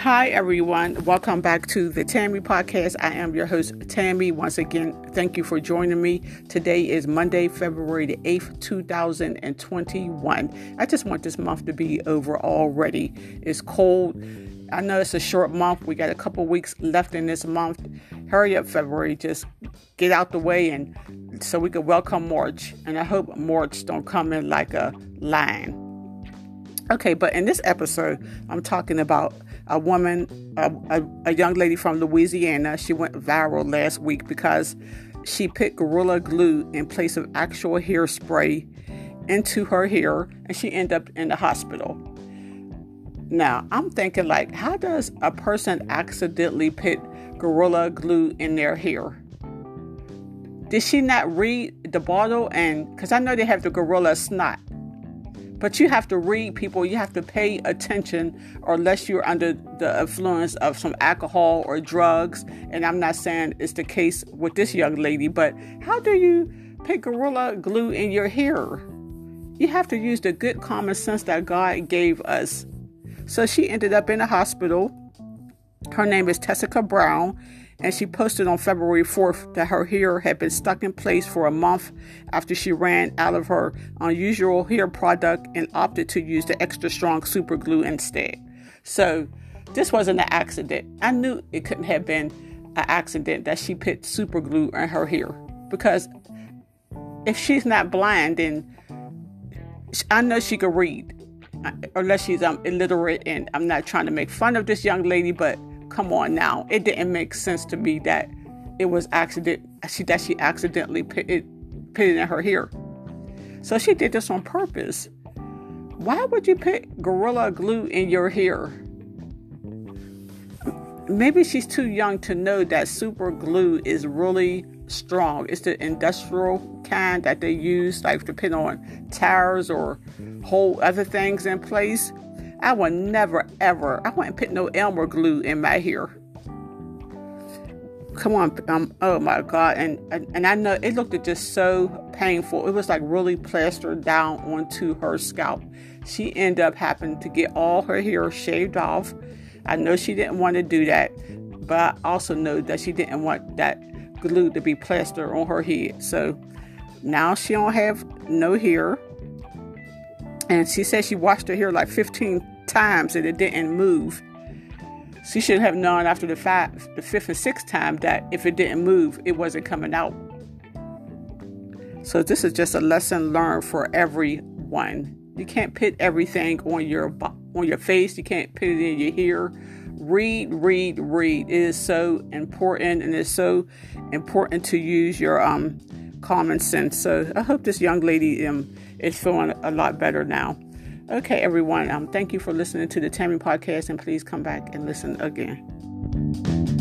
Hi, everyone. Welcome back to the Tammy Podcast. I am your host, Tammy. Once again, thank you for joining me. Today is Monday, February the 8th, 2021. I just want this month to be over already. It's cold. I know it's a short month. We got a couple weeks left in this month. Hurry up, February. Just get out the way and so we can welcome March. And I hope March don't come in like a lion. Okay, but in this episode, I'm talking about a woman, a, a, a, young lady from Louisiana. She went viral last week because she put Gorilla Glue in place of actual hairspray into her hair and she ended up in the hospital. Now, I'm thinking, like, how does a person accidentally put Gorilla Glue in their hair? Did she not read the bottle? And because I know they have the Gorilla Snot but you have to read people, you have to pay attention, or unless you're under the influence of some alcohol or drugs. And I'm not saying it's the case with this young lady, but how do you put Gorilla Glue in your hair? You have to use the good common sense that God gave us. So she ended up in the hospital. Her name is Tessica Brown, and she posted on February 4th that her hair had been stuck in place for a month after she ran out of her unusual hair product and opted to use the extra strong super glue instead. So, this wasn't an accident. I knew it couldn't have been an accident that she put super glue in her hair because if she's not blind, then I know she could read, unless she's um, illiterate. And I'm not trying to make fun of this young lady, but come on now. It didn't make sense to me that it was accident she that she accidentally put it put it in her hair. So she did this on purpose. Why would you put gorilla glue in your hair? Maybe she's too young to know that super glue is really strong. It's the industrial kind that they use, like to put on tires or hold other things in place. I would never, ever, I wouldn't put no Elmer glue in my hair. Come on, um, oh my God. And, and, and I know it looked just so painful. It was like really plastered down onto her scalp. She ended up having to get all her hair shaved off. I know she didn't want to do that, but I also know that she didn't want that glue to be plastered on her head. So now she don't have no hair. And she said she washed her hair like 15 times and it didn't move. She should have known after the five, the fifth and sixth time that if it didn't move, it wasn't coming out. So this is just a lesson learned for everyone. You can't put everything on your on your face. You can't put it in your hair. Read, read, read. It is so important, and it's so important to use your um common sense. So I hope this young lady um is feeling a lot better now. Okay, everyone. Um, thank you for listening to the Tammy podcast, and please come back and listen again.